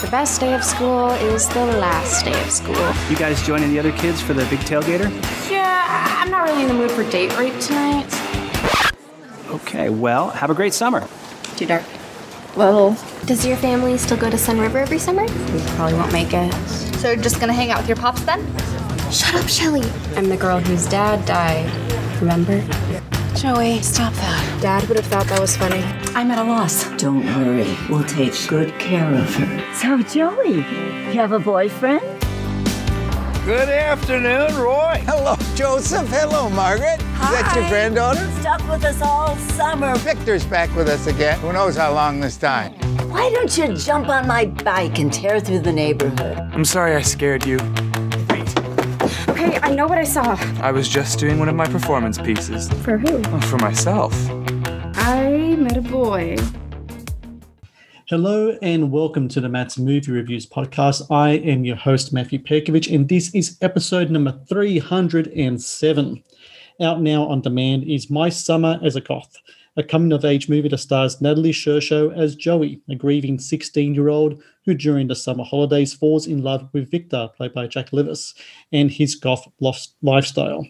The best day of school is the last day of school. You guys joining the other kids for the big tailgater? Yeah, I'm not really in the mood for date rape tonight. Okay, well, have a great summer. Too dark. Well, Does your family still go to Sun River every summer? we probably won't make it. So you're just gonna hang out with your pops then? Shut up, Shelly. I'm the girl whose dad died. Remember? Joey, stop that. Dad would have thought that was funny. I'm at a loss. Don't worry, we'll take good care of her. So, Joey, you have a boyfriend? Good afternoon, Roy. Hello, Joseph. Hello, Margaret. Hi. Is that your granddaughter? Stuck with us all summer. Victor's back with us again. Who knows how long this time? Why don't you jump on my bike and tear through the neighborhood? I'm sorry I scared you. Okay, I know what I saw. I was just doing one of my performance pieces. For who? Oh, For myself. I met a boy. Hello and welcome to the Matt's Movie Reviews podcast. I am your host, Matthew Perkovich, and this is episode number 307. Out now on demand is My Summer as a Goth, a coming of age movie that stars Natalie Shershow as Joey, a grieving 16 year old who during the summer holidays falls in love with Victor, played by Jack Levis, and his goth lost lifestyle.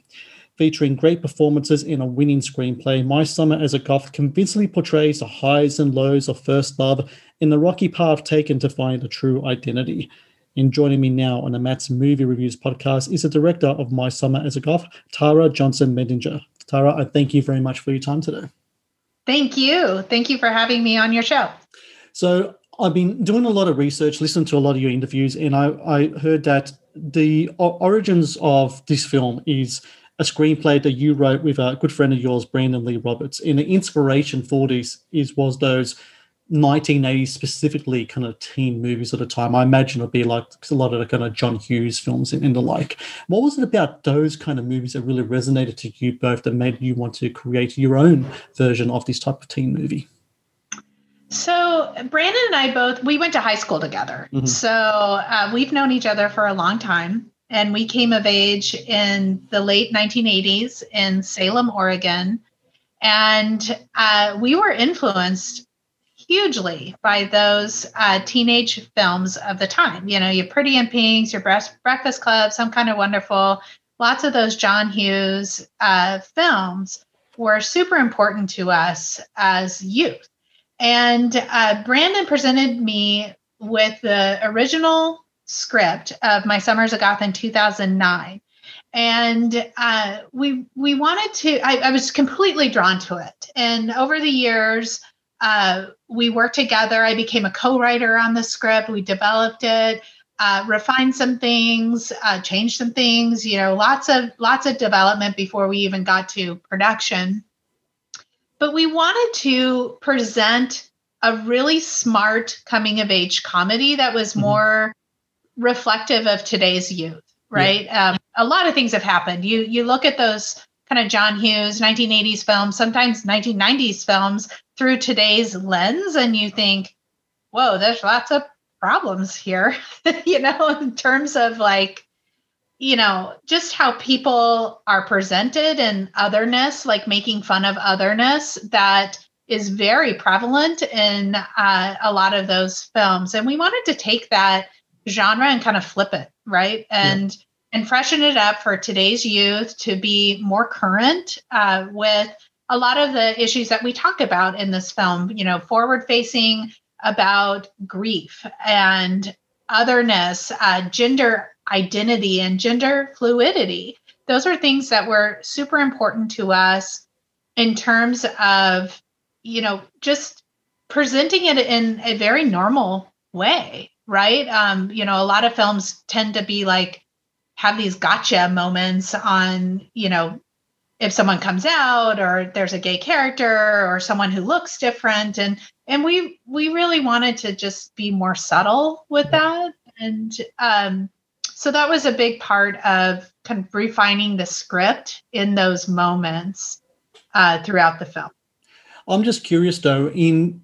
Featuring great performances and a winning screenplay, My Summer as a Goth convincingly portrays the highs and lows of first love and the rocky path taken to find a true identity. And joining me now on the Matt's Movie Reviews podcast is the director of My Summer as a Goth, Tara Johnson Medinger. Tara, I thank you very much for your time today. Thank you. Thank you for having me on your show. So I've been doing a lot of research, listened to a lot of your interviews, and I, I heard that the origins of this film is a screenplay that you wrote with a good friend of yours, Brandon Lee Roberts. And the inspiration for this is was those 1980s specifically kind of teen movies at the time. I imagine it'd be like a lot of the kind of John Hughes films and, and the like. What was it about those kind of movies that really resonated to you both that made you want to create your own version of this type of teen movie? So, Brandon and I both we went to high school together. Mhm. So, uh, we've known each other for a long time and we came of age in the late 1980s in Salem, Oregon. And uh, we were influenced hugely by those uh, teenage films of the time. You know, your Pretty in Pinks, your Breakfast Club, Some Kind of Wonderful, lots of those John Hughes uh, films were super important to us as youth. And uh, Brandon presented me with the original script of My Summers of Goth in 2009. And uh, we we wanted to. I, I was completely drawn to it. And over the years, uh, we worked together. I became a co-writer on the script. We developed it, uh, refined some things, uh, changed some things. You know, lots of lots of development before we even got to production. But we wanted to present a really smart coming of age comedy that was Mhm. more reflective of today's youth. Right. Um, a lot of things have happened. You you look at those kind of John Hughes 1980s films, sometimes 1990s films through today's lens, and you think, whoa, there's lots of problems here, you know, in terms of like, you know, just how people are presented and otherness, like making fun of otherness that is very prevalent in uh, a lot of those films. And we wanted to take that genre and kind of flip it, right? And and freshen it up for today's youth to be more current uh, with a lot of the issues that we talk about in this film, you know, forward facing about grief and otherness, uh, gender identity, and gender fluidity. Those are things that were super important to us in terms of, you know, just presenting it in a very normal way, right? Um, you know, a lot of films tend to be like, have these gotcha moments on, you know, if someone comes out or there's a gay character or someone who looks different and and we we really wanted to just be more subtle with that and um so that was a big part of kind of refining the script in those moments uh, throughout the film. I'm just curious though, in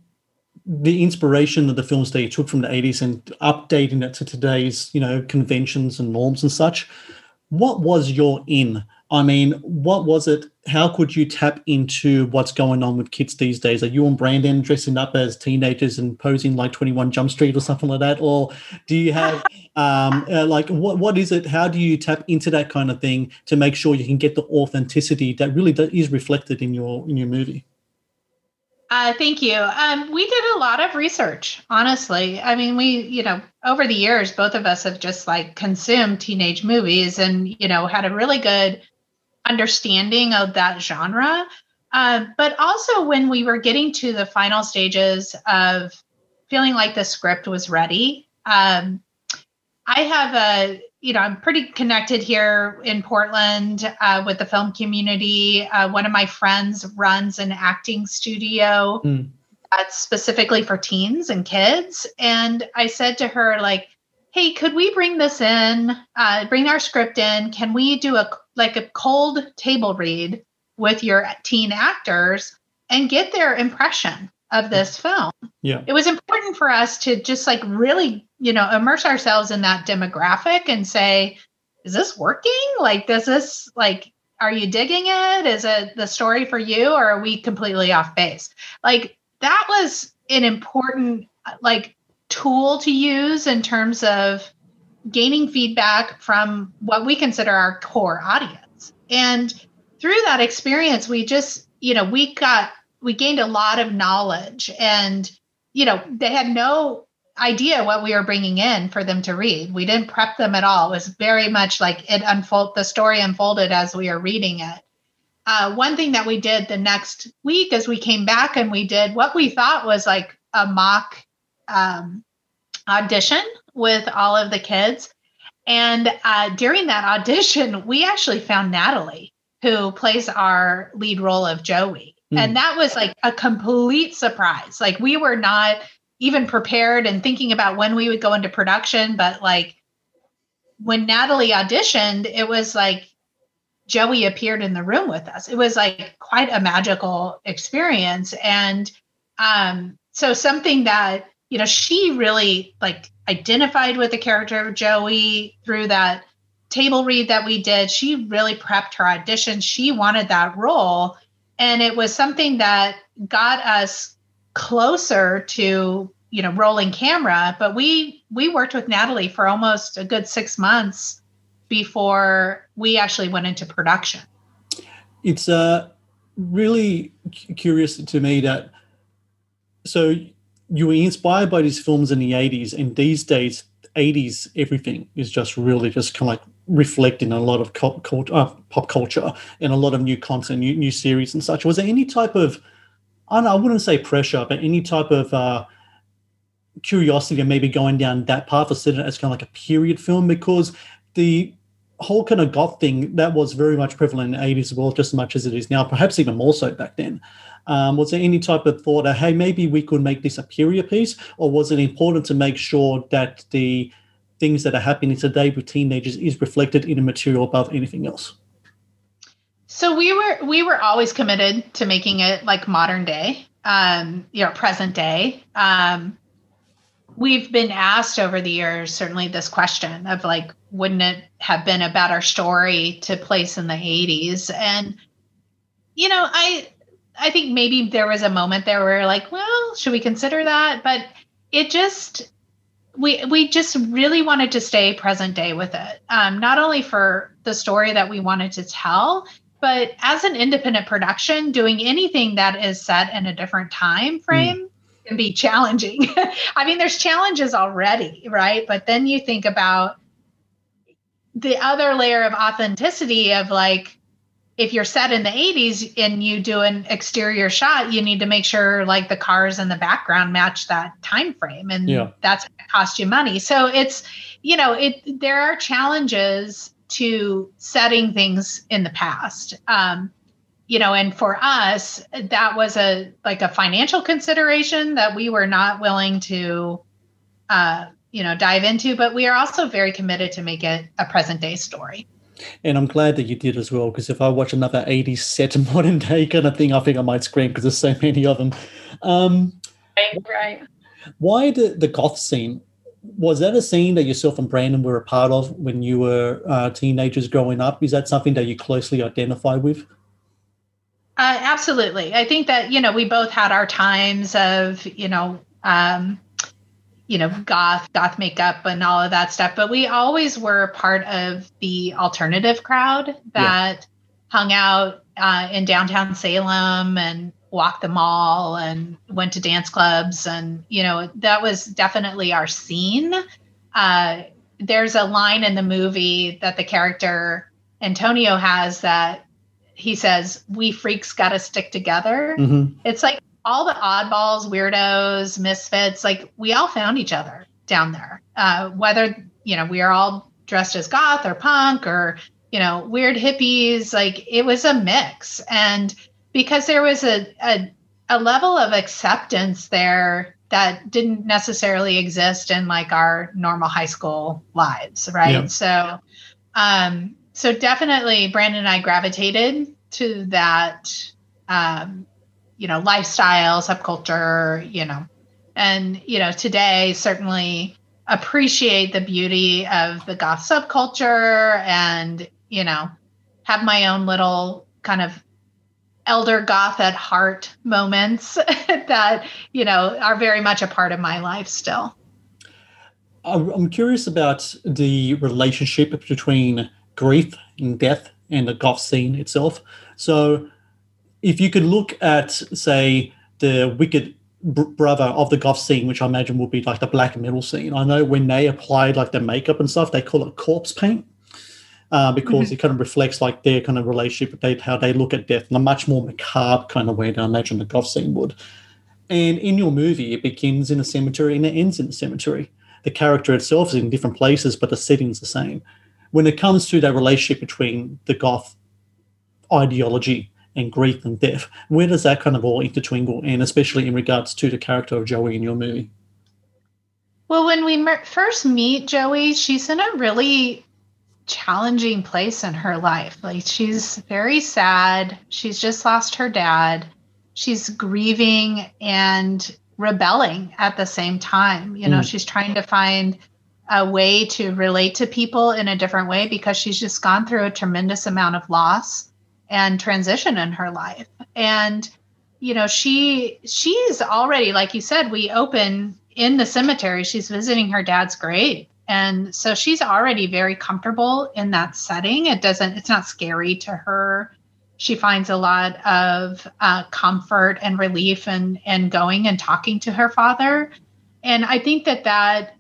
the inspiration of the films that you took from the 80s and updating it to today's, you know, conventions and norms and such, what was your in? I mean, what was it? How could you tap into what's going on with kids these days? Are you and Brandon dressing up as teenagers and posing like 21 Jump Street or something like that? Or do you have, um, uh, like, what, what is it? How do you tap into that kind of thing to make sure you can get the authenticity that really is reflected in your in your movie? Uh, thank you. Um, we did a lot of research, honestly. I mean, we, you know, over the years, both of us have just like consumed teenage movies and, you know, had a really good understanding of that genre. Um, but also, when we were getting to the final stages of feeling like the script was ready, um, I have a you know, I'm pretty connected here in Portland uh, with the film community. Uh, one of my friends runs an acting studio mm. that's specifically for teens and kids. And I said to her, like, hey, could we bring this in, uh, bring our script in? Can we do a like a cold table read with your teen actors and get their impression of this mm-hmm. film? Yeah. It was important for us to just like really you know, immerse ourselves in that demographic and say, is this working? Like, does this, like, are you digging it? Is it the story for you or are we completely off base? Like, that was an important, uh, like, tool to use in terms of gaining feedback from what we consider our core audience. And through that experience, we just, you know, we got, we gained a lot of knowledge and, you know, they had no idea what we were bringing in for them to read. We didn't prep them at all. It was very much like it unfold the story unfolded as we were reading it. Uh, one thing that we did the next week is we came back and we did what we thought was like a mock um, audition with all of the kids. And uh, during that audition, we actually found Natalie, who plays our lead role of Joey. Mm. And that was like a complete surprise. Like we were not even prepared and thinking about when we would go into production. But like when Natalie auditioned, it was like Joey appeared in the room with us. It was like quite a magical experience. And um, so something that, you know, she really like identified with the character of Joey through that table read that we did. She really prepped her audition. She wanted that role. And it was something that got us closer to you know rolling camera but we we worked with natalie for almost a good six months before we actually went into production it's uh really curious to me that so you were inspired by these films in the 80s and these days 80s everything is just really just kind of like reflecting a lot of cult, uh, pop culture and a lot of new content new, new series and such was there any type of I, I wouldn't say pressure, but any type of uh, curiosity of maybe going down that path or setting it as kind of like a period film because the whole kind of goth thing that was very much prevalent in the 80s as well, just as much as it is now, perhaps even more so back then. Um, was there any type of thought of, hey, maybe we could make this a period piece, or was it important to make sure that the things that are happening today with teenagers is reflected in the material above anything else? So we were we were always committed to making it like modern day, um, you know, present day. Um, we've been asked over the years, certainly this question of like, wouldn't it have been a better story to place in the 80s? And you know, I I think maybe there was a moment there where like, well, should we consider that? But it just we we just really wanted to stay present day with it. Um, not only for the story that we wanted to tell, but as an independent production, doing anything that is set in a different time frame mm. can be challenging. I mean, there's challenges already, right? But then you think about the other layer of authenticity of like, if you're set in the 80s and you do an exterior shot, you need to make sure like the cars in the background match that time frame, and yeah. that's cost you money. So it's, you know, it there are challenges to setting things in the past. Um, you know, and for us, that was a like a financial consideration that we were not willing to, uh, you know dive into but we are also very committed to make it a present day story and I'm glad that you did as well, because if I watch another 80s set modern day kind of thing, I think I might scream because there's so many of them. Um, right, right. Why the, the goth scene? Was that a scene that yourself and Brandon were a part of when you were uh, teenagers growing up? Is that something that you closely identify with? Uh, absolutely. I think that, you know, we both had our times of, you know, um, you know, goth, goth makeup and all of that stuff. But we always were part of the alternative crowd that yeah. hung out uh, in downtown Salem and walked the mall and went to dance clubs. And, you know, that was definitely our scene. Uh, there's a line in the movie that the character Antonio has that he says, We freaks got to stick together. Mm-hmm. It's like all the oddballs, weirdos, misfits, like we all found each other down there. Uh, whether, you know, we are all dressed as goth or punk or, you know, weird hippies, like it was a mix. And because there was a, a, a level of acceptance there that didn't necessarily exist in like our normal high school lives, right? Yeah. So, um, so definitely Brandon and I gravitated to that um, you know lifestyle subculture you know. And you know today certainly appreciate the beauty of the goth subculture and you know have my own little kind of elder goth at heart moments that you know are very much a part of my life still. I'm curious about the relationship between grief and death and the goth scene itself. So if you could look at, say, the Wicked brother of the goth scene, which I imagine would be like the black metal scene. I know when they applied like the makeup and stuff, they call it corpse paint uh, because mm-hmm. it kind of reflects like their kind of relationship, they, how they look at death in a much more macabre kind of way than I imagine the goth scene would. And in your movie, it begins in a cemetery and it ends in a cemetery. The character itself is in different places, but the setting's the same. When it comes to that relationship between the goth ideology and grief and death. Where does that kind of all intertwingle, and especially in regards to the character of Joey in your movie? Well, when we mer- first meet Joey, she's in a really challenging place in her life. Like she's very sad. She's just lost her dad. She's grieving and rebelling at the same time. You know, mm. she's trying to find a way to relate to people in a different way because she's just gone through a tremendous amount of loss and transition in her life. And you know she she's already like you said we open in the cemetery. She's visiting her dad's grave. And so she's already very comfortable in that setting. It doesn't it's not scary to her. She finds a lot of uh, comfort and relief and and going and talking to her father. And i think that that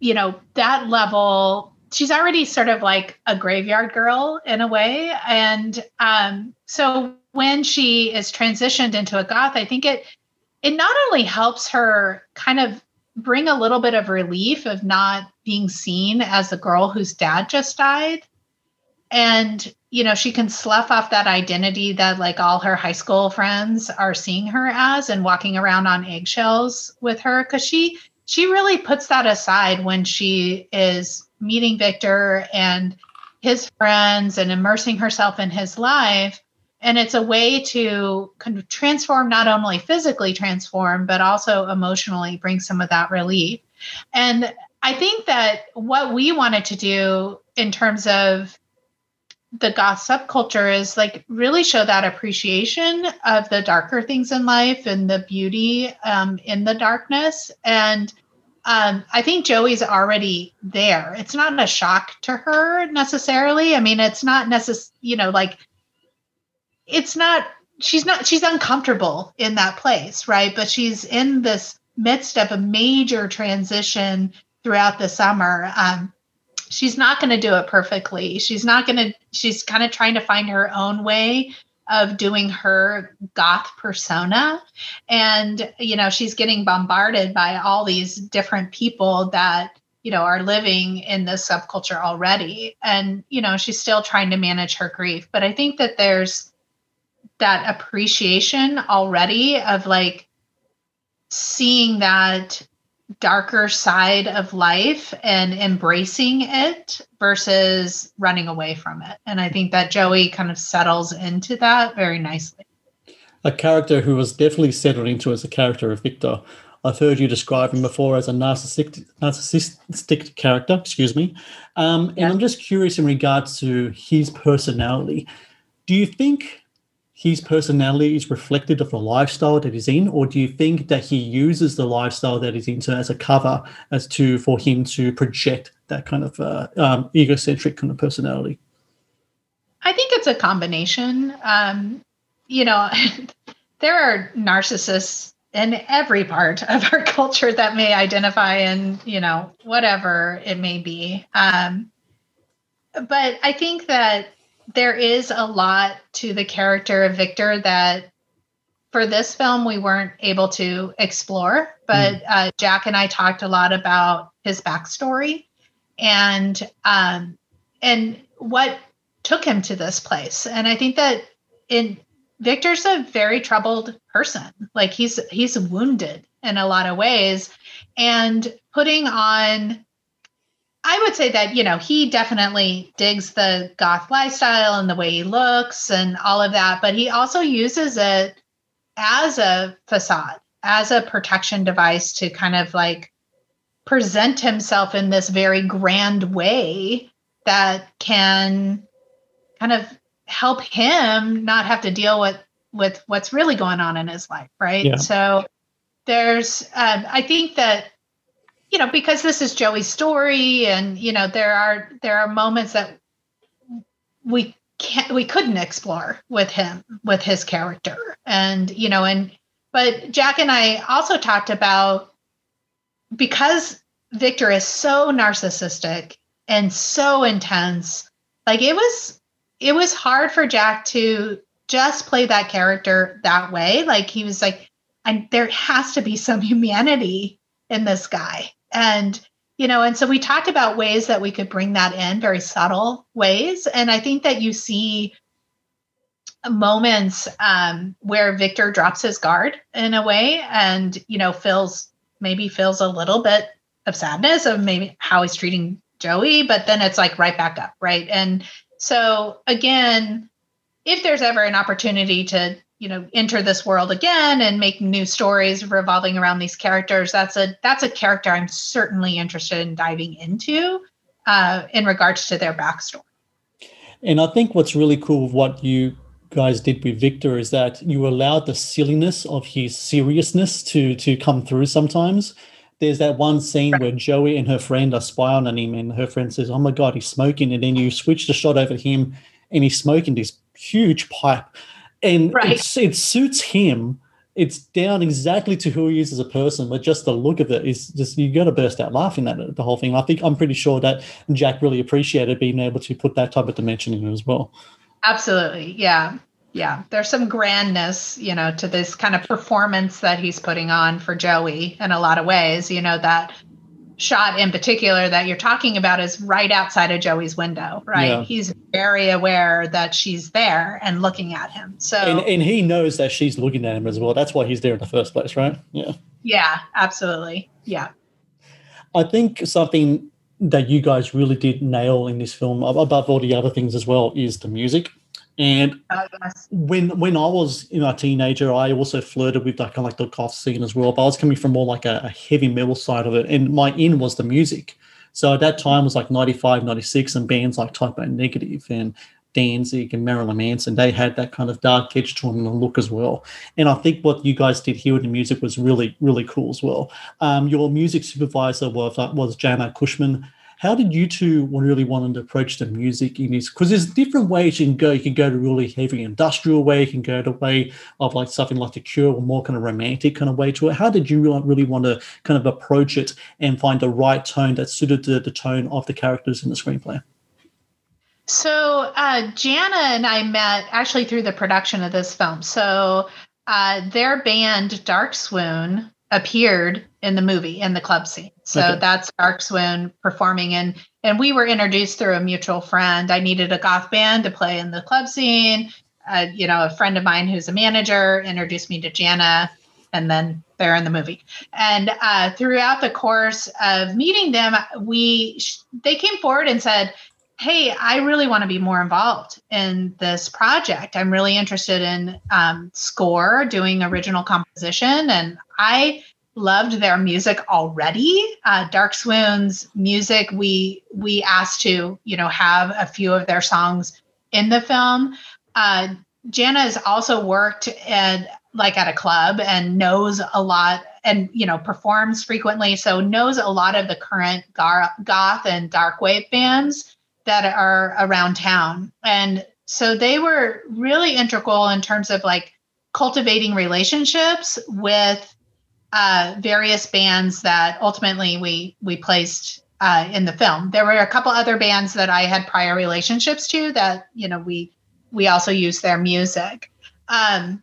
you know that level she's already sort of like a graveyard girl in a way. And um, so when she is transitioned into a goth i think it it not only helps her kind of bring a little bit of relief of not being seen as the girl whose dad just died. And you know she can slough off that identity that like all her high school friends are seeing her as and walking around on eggshells with her. Because she she really puts that aside when she is meeting Victor and his friends and immersing herself in his life. And it's a way to kind of transform, not only physically transform, but also emotionally bring some of that relief. And I think that what we wanted to do in terms of the goth subculture is like really show that appreciation of the darker things in life and the beauty um, in the darkness and um, I think Joey's already there. It's not a shock to her necessarily. I mean, it's not necessary, you know, like it's not, she's not, she's uncomfortable in that place, right? But she's in this midst of a major transition throughout the summer. Um, she's not going to do it perfectly. She's not going to, she's kind of trying to find her own way of doing her goth persona. And you know she's getting bombarded by all these different people that you know are living in this subculture already. And you know she's still trying to manage her grief. But i think that there's that appreciation already of like seeing that darker side of life and embracing it versus running away from it. And I think that Joey kind of settles into that very nicely. A character who was definitely settled into as a character of Victor. I've heard you describe him before as a narcissistic, narcissistic character, excuse me. Um, and I'm just curious in regards to his personality. Do you think his personality is reflected of the lifestyle that he's in, or do you think that he uses the lifestyle that he's into as a cover as to for him to project that kind of uh, um, egocentric kind of personality? I think it's a combination. Um, you know, there are narcissists in every part of our culture that may identify in, you know, whatever it may be. Um, but I think that there is a lot to the character of Victor that for this film we weren't able to explore. But mm. uh, Jack and I talked a lot about his backstory and um, and what took him to this place. And I think that in Victor's a very troubled person. Like he's he's wounded in a lot of ways, and putting on I would say that, you know, he definitely digs the goth lifestyle and the way he looks and all of that, but he also uses it as a facade, as a protection device to kind of like present himself in this very grand way that can kind of help him not have to deal with with what's really going on in his life right yeah. so there's um, i think that you know because this is joey's story and you know there are there are moments that we can't we couldn't explore with him with his character. And you know and but jack and i also talked about because victor is so narcissistic and so intense like it was it was hard for jack to just play that character that way. Like he was like and there has to be some humanity in this guy and you know and so we talked about ways that we could bring that in very subtle ways. And i think that you see moments um, where victor drops his guard in a way and you know feels maybe feels a little bit of sadness of maybe how he's treating joey but then it's like right back up right? And so again if there's ever an opportunity to you know enter this world again and make new stories revolving around these characters. That's a that's a character i'm certainly interested in diving into uh, in regards to their backstory. And i think what's really cool with what you guys did with victor is that you allowed the silliness of his seriousness to to come through sometimes. There's that one scene where Joey and her friend are spying on him, and her friend says, "Oh my god, he's smoking," and then you switch the shot over to him, and he's smoking this huge pipe, and right. it suits him. It's down exactly to who he is as a person, but just the look of it is just you got to burst out laughing at the whole thing. I think I'm pretty sure that Jack really appreciated being able to put that type of dimension in it as well. Absolutely, yeah, yeah. There's some grandness, you know, to this kind of performance that he's putting on for Joey in a lot of ways. You know that shot in particular that you're talking about is right outside of Joey's window, right? Yeah. He's very aware that she's there and looking at him. So and, and, he knows that she's looking at him as well. That's why he's there in the first place, right? Yeah. Yeah, absolutely. Yeah. I think something that you guys really did nail in this film, above all the other things as well, is the music. And oh, yes. when when I was you know, a teenager, I also flirted with that kind of like the goth scene as well. But I was coming from more like a, a, heavy metal side of it, and my in was the music. So at that time was like 95, 96, and bands like Type O Negative and Danzig and Marilyn Manson, they had that kind of dark edge to them and look as well. And I think what you guys did here with the music was really, really cool as well. Um, your music supervisor was, uh, was Jana Cushman. How did you two really want to approach the music in this? Because there's different ways you can go. You can go to really heavy industrial way. You can go to way of like something like the Cure or more kind of romantic kind of way to it. How did you really want to kind of approach it and find the right tone that suited the, the tone of the characters in the screenplay? So uh, Jana and I met actually through the production of this film. So uh, their band Dark Swoon appeared in the movie in the club scene. So okay. that's Dark Swoon performing and and we were introduced through a mutual friend. I needed a goth band to play in the club scene. Uh, you know, a friend of mine who's a manager introduced me to Jana and then they're in the movie. And uh, throughout the course of meeting them, we they came forward and said, "Hey, I really want to be more involved in this project. I'm really interested in um, score, doing original composition, and I." loved their music already. Uh, dark swoon's music we we asked to you know have a few of their songs in the film. Uh, jana has also worked at like at a club and knows a lot and you know performs frequently so knows a lot of the current gar- goth and dark wave bands that are around town. And so they were really integral in terms of like cultivating relationships with uh, various bands that ultimately we we placed uh, in the film there were a couple other bands that i had prior relationships to that you know we we also used their music um,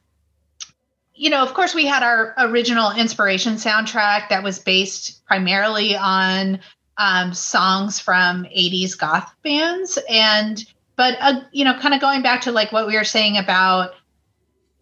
you know, of course, we had our original inspiration soundtrack that was based primarily on um, songs from 80s goth bands. And, but, uh, you know, kind of going back to like what we were saying about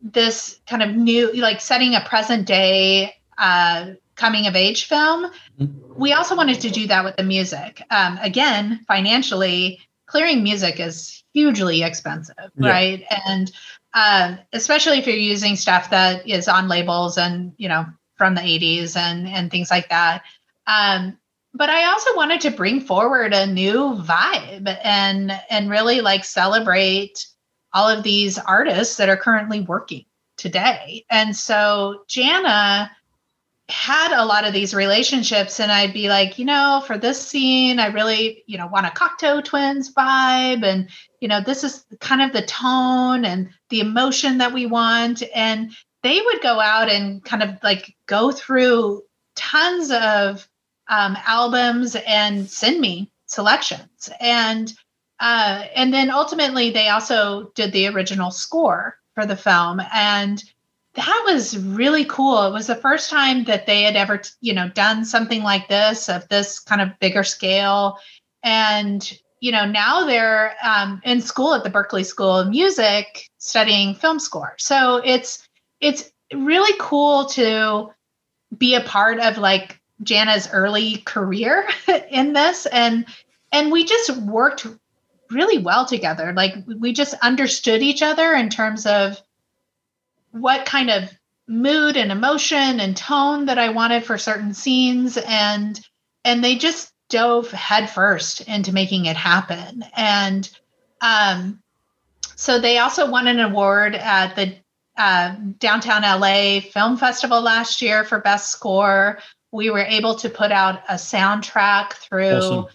this kind of new, like setting a present day uh, coming of age film, mm-hmm. we also wanted to do that with the music. Um, again, financially, clearing music is hugely expensive, yeah. right? And uh, especially if you're using stuff that is on labels and you know from the 80s and and things like that. Um, but I also wanted to bring forward a new vibe and and really like celebrate all of these artists that are currently working today. And so Jana had a lot of these relationships and I'd be like, you know, for this scene, I really, you know, want a Cocteau Twins vibe and you know, this is kind of the tone and the emotion that we want. And they would go out and kind of like go through tons of um, albums and send me selections. And uh, and then ultimately they also did the original score for the film. And that was really cool. It was the first time that they had ever, you know, done something like this of this kind of bigger scale. And, you know, now they're um, in school at the Berklee School of Music studying film score. So it's it's really cool to be a part of like Jana's early career in this and and we just worked really well together. Like we just understood each other in terms of what kind of mood and emotion and tone that I wanted for certain scenes and and they just dove headfirst into making it happen and um so they also won an award at the uh, downtown LA Film Festival last year for best score. We were able to put out a soundtrack through awesome.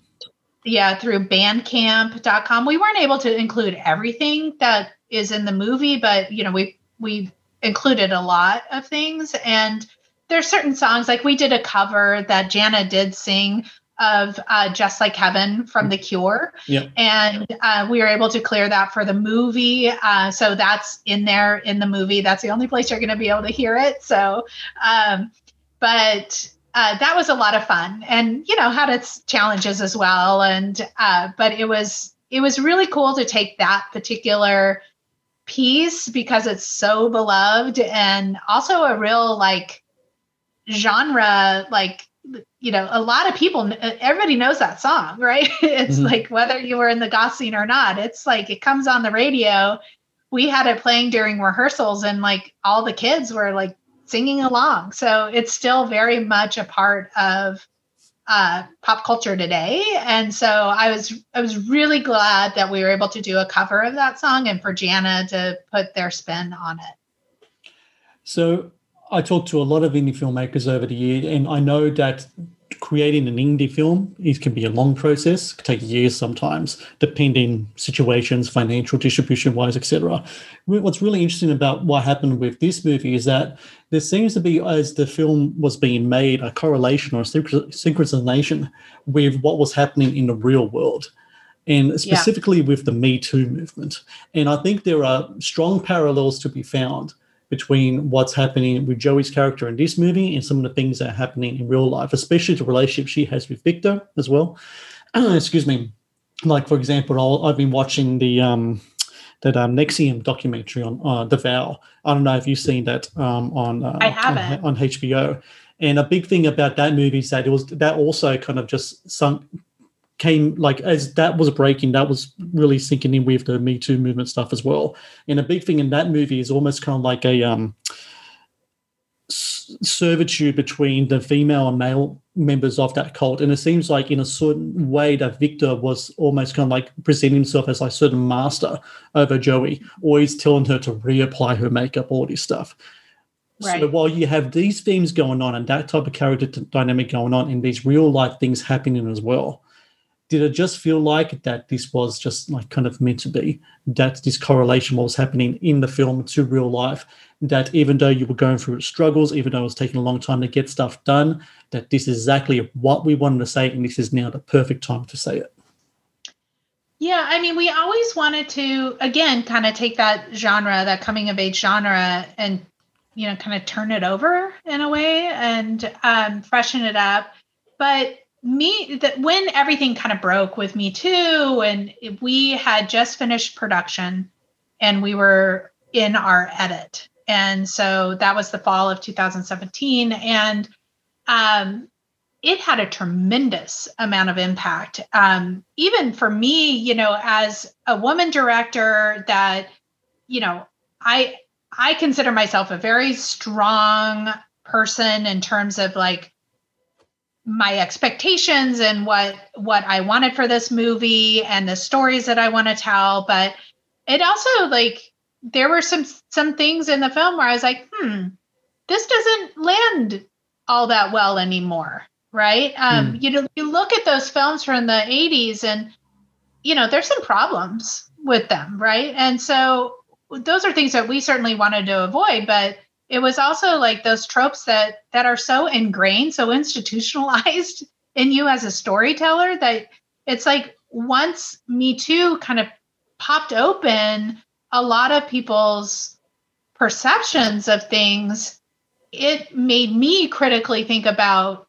yeah, through bandcamp.com. We weren't able to include everything that is in the movie, but you know, we we included a lot of things. And there's certain songs, like we did a cover that Jana did sing of uh, Just Like Heaven from The Cure. And uh, we were able to clear that for the movie. Uh, so that's in there in the movie. That's the only place you're going to be able to hear it. So, um, but uh, that was a lot of fun and, you know, had its challenges as well. And, uh, but it was, it was really cool to take that particular piece because it's so beloved and also a real like genre like you know a lot of people everybody knows that song right? It's mm-hmm. like whether you were in the goth scene or not it's like it comes on the radio. We had it playing during rehearsals and like all the kids were like singing along. So it's still very much a part of uh, pop culture today. And so I was I was really glad that we were able to do a cover of that song and for Jana to put their spin on it. So I talked to a lot of indie filmmakers over the year, and I know that creating an indie film it can be a long process it can take years sometimes depending situations financial distribution wise etc what's really interesting about what happened with this movie is that there seems to be as the film was being made a correlation or a synchronization with what was happening in the real world and specifically yeah. with the me too movement. And i think there are strong parallels to be found between what's happening with Joey's character in this movie and some of the things that are happening in real life, especially the relationship she has with Victor as well. excuse me. Like for example, i have been watching the um, that um, NXIVM documentary on uh, The Vow. I don't know if you've seen that um, on uh, I haven't. on, on HBO. And a big thing about that movie is that it was that also kind of just sunk came like as that was breaking, that was really sinking in with the Me Too movement stuff as well. And a big thing in that movie is almost kind of like a um servitude between the female and male members of that cult. And it seems like in a certain way that Victor was almost kind of like presenting himself as like certain master over Joey, always telling her to reapply her makeup, all this stuff. Right. So while you have these themes going on and that type of character dynamic going on and these real life things happening as well, did it just feel like that this was just like kind of meant to be? That this correlation was happening in the film to real life? That even though you were going through struggles even though it was taking a long time to get stuff done that this is exactly what we wanted to say and this is now the perfect time to say it? Yeah, I mean, we always wanted to again kind of take that genre, that coming of age genre, and you know, kind of turn it over in a way and um, freshen it up. But me, that when everything kind of broke with me too, and we had just finished production, and we were in our edit, and so that was the fall of 2017, and um, it had a tremendous amount of impact. Um, even for me, you know, as a woman director, that you know, I I consider myself a very strong person in terms of like my expectations and what what I wanted for this movie and the stories that I want to tell. But it also like there were some some things in the film where I was like, hmm, this doesn't land all that well anymore right um you know you look at those films from the 80s and you know there's some problems with them right and so those are things that we certainly wanted to avoid but it was also like those tropes that that are so ingrained so institutionalized in you as a storyteller that it's like once me too kind of popped open a lot of people's perceptions of things it made me critically think about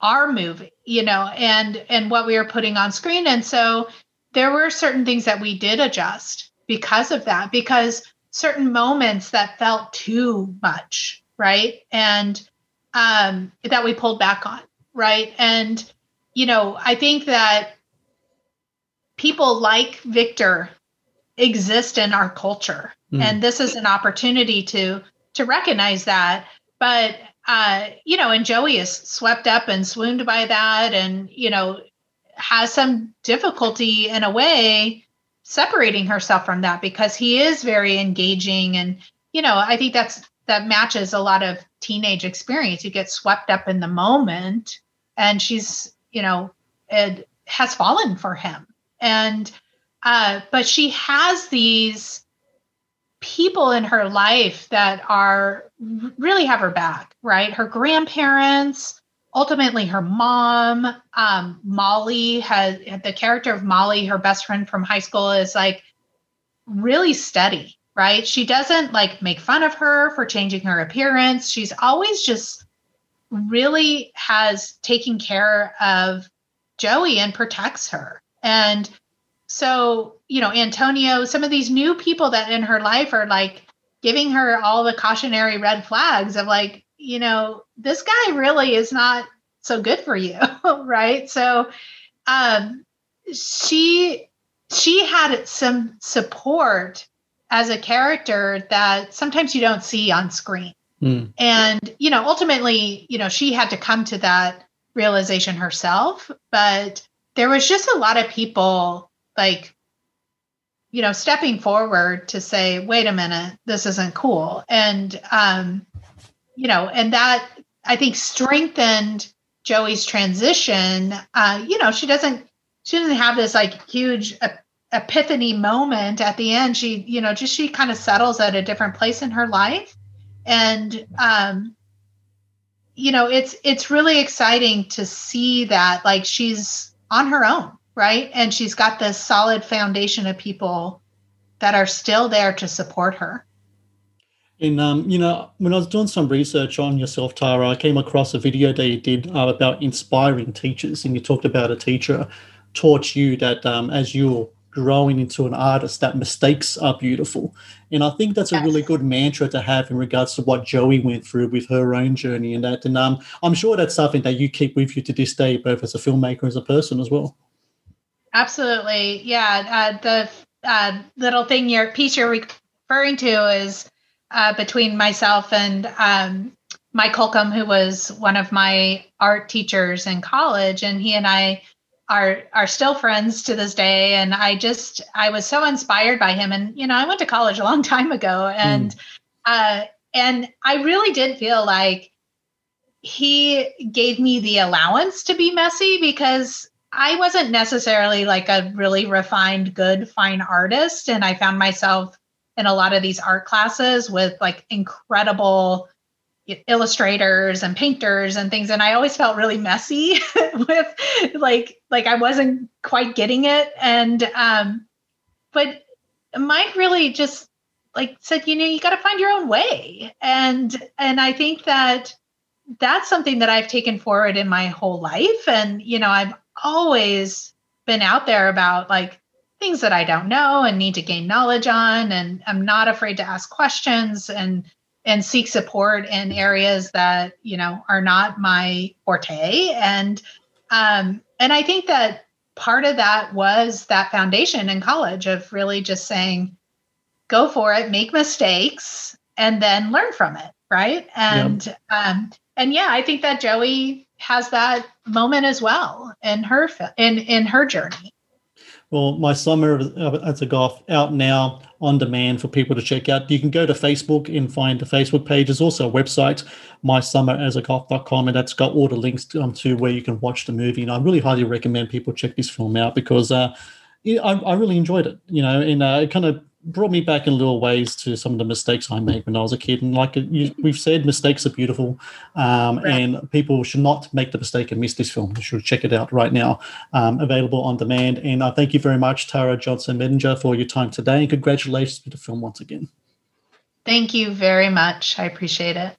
our movie you know and and what we were putting on screen. And so there were certain things that we did adjust because of that because certain moments that felt too much right? And um that we pulled back on right? And you know i think that people like victor exist in our culture Mm. and this is an opportunity to to recognize that. But uh you know and joey is swept up and swooned by that and you know has some difficulty in a way separating herself from that because he is very engaging. And you know i think that's that matches a lot of teenage experience. You get swept up in the moment and she's you know it has fallen for him. And uh but she has these people in her life that are really have her back, right? Her grandparents, ultimately her mom, um, Molly has the character of Molly, her best friend from high school, is like really steady, right? She doesn't like make fun of her for changing her appearance. She's always just really has taken care of Joey and protects her. And so, you know, Antonio, some of these new people that in her life are like giving her all the cautionary red flags of like, you know, this guy really is not so good for you, right? So, um she she had some support as a character that sometimes you don't see on screen. Mm. And, you know, ultimately, you know, she had to come to that realization herself, but there was just a lot of people like you know stepping forward to say wait a minute this isn't cool and um you know and that i think strengthened joey's transition. Uh you know she doesn't she doesn't have this like huge ep- epiphany moment at the end. She you know just she kind of settles at a different place in her life. And um you know it's it's really exciting to see that like she's on her own right? And she's got this solid foundation of people that are still there to support her And um, you know, when I was doing some research on yourself, Tara, I came across a video that you did uh, about inspiring teachers, and you talked about a teacher taught you that um, as you're growing into an artist that mistakes are beautiful. And I think that's a really good mantra to have in regards to what Joey went through with her own journey and that. And um, I'm sure that's something that you keep with you to this day, both as a filmmaker as a person as well. Absolutely. Yeah. Uh, the uh, little thing your piece you're referring to is uh, between myself and um, Mike Holcomb, who was one of my art teachers in college, and he and I are are still friends to this day. And I just I was so inspired by him. And you know, I went to college a long time ago, and mm. uh, and I really did feel like he gave me the allowance to be messy because I wasn't necessarily like a really refined, good, fine artist. And I found myself in a lot of these art classes with like incredible illustrators and painters and things. And i always felt really messy with like like i wasn't quite getting it. And um but mike really just like said you know you got to find your own way. And and i think that that's something that i've taken forward in my whole life. And you know i've always been out there about like things that i don't know and need to gain knowledge on and i'm not afraid to ask questions and and seek support in areas that you know are not my forte. And um and i think that part of that was that foundation in college of really just saying go for it make mistakes and then learn from it right? And yep. um and yeah i think that joey has that moment as well in her in in her journey well, my summer as a goth out now on demand for people to check out. You can go to Facebook and find the Facebook page. There's also a website, mysummerasagoth.com, and that's got all the links to, um, to where you can watch the movie. And I really highly recommend people check this film out because uh, I, I, really enjoyed it, you know, and uh, it kind of brought me back in little ways to some of the mistakes I made when I was a kid. And like you, we've said, mistakes are beautiful, um, right. and people should not make the mistake and miss this film. You should check it out right now, um, available on demand. And I thank you very much, Tara Johnson Medinger, for your time today, and congratulations to the film once again. Thank you very much. I appreciate it.